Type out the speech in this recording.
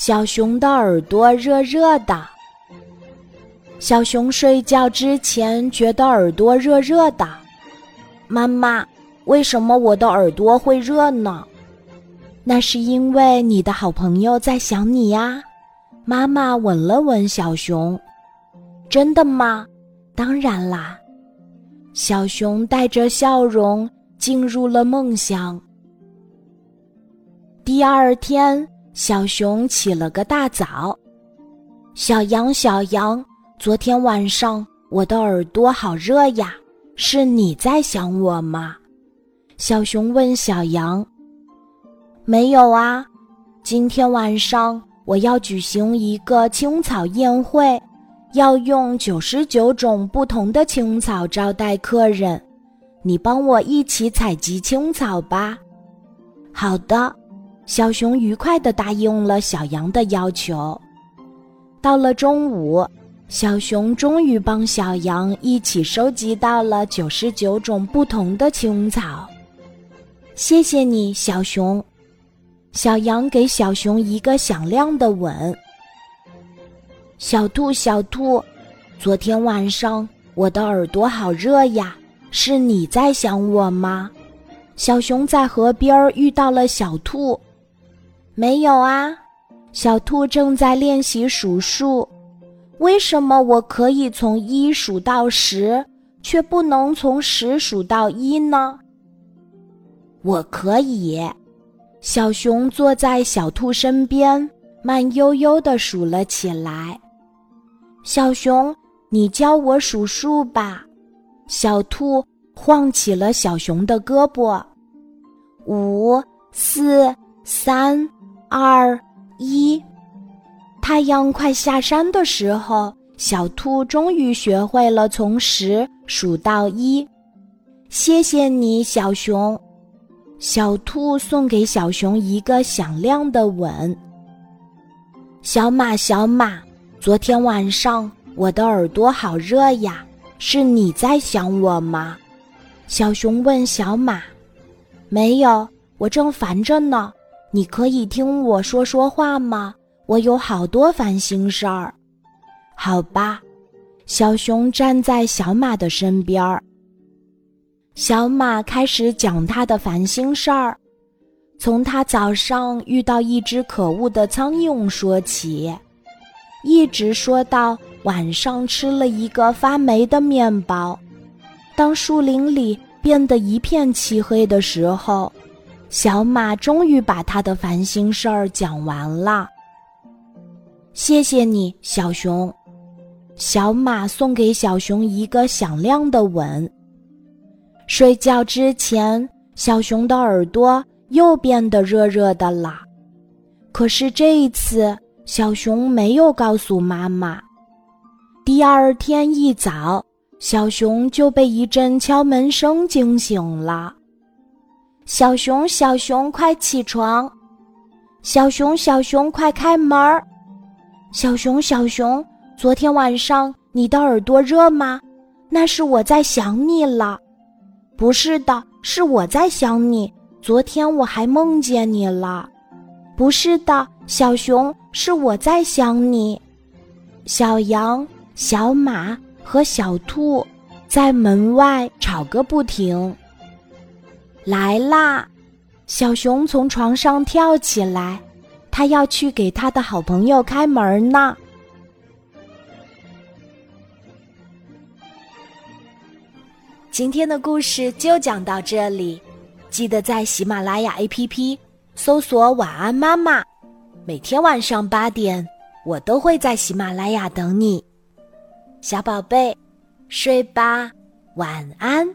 小熊的耳朵热热的。小熊睡觉之前觉得耳朵热热的。妈妈，为什么我的耳朵会热呢？那是因为你的好朋友在想你呀。妈妈吻了吻小熊。真的吗？当然啦。小熊带着笑容进入了梦乡。第二天。小熊起了个大早，小羊，小羊，昨天晚上我的耳朵好热呀，是你在想我吗？小熊问小羊。没有啊，今天晚上我要举行一个青草宴会，要用九十九种不同的青草招待客人，你帮我一起采集青草吧。好的。小熊愉快地答应了小羊的要求。到了中午，小熊终于帮小羊一起收集到了九十九种不同的青草。谢谢你，小熊。小羊给小熊一个响亮的吻。小兔，小兔，昨天晚上我的耳朵好热呀，是你在想我吗？小熊在河边遇到了小兔。没有啊，小兔正在练习数数。为什么我可以从一数到十，却不能从十数到一呢？我可以。小熊坐在小兔身边，慢悠悠地数了起来。小熊，你教我数数吧。小兔晃起了小熊的胳膊。五、四、三。二一，太阳快下山的时候，小兔终于学会了从十数到一。谢谢你，小熊。小兔送给小熊一个响亮的吻。小马，小马，昨天晚上我的耳朵好热呀，是你在想我吗？小熊问小马。没有，我正烦着呢。你可以听我说说话吗？我有好多烦心事儿。好吧，小熊站在小马的身边儿。小马开始讲他的烦心事儿，从他早上遇到一只可恶的苍蝇说起，一直说到晚上吃了一个发霉的面包。当树林里变得一片漆黑的时候。小马终于把他的烦心事儿讲完了。谢谢你，小熊。小马送给小熊一个响亮的吻。睡觉之前，小熊的耳朵又变得热热的了。可是这一次，小熊没有告诉妈妈。第二天一早，小熊就被一阵敲门声惊醒了。小熊，小熊，快起床！小熊，小熊，快开门儿！小熊，小熊，昨天晚上你的耳朵热吗？那是我在想你了。不是的，是我在想你。昨天我还梦见你了。不是的，小熊，是我在想你。小羊、小马和小兔在门外吵个不停。来啦！小熊从床上跳起来，他要去给他的好朋友开门呢。今天的故事就讲到这里，记得在喜马拉雅 APP 搜索“晚安妈妈”，每天晚上八点，我都会在喜马拉雅等你，小宝贝，睡吧，晚安。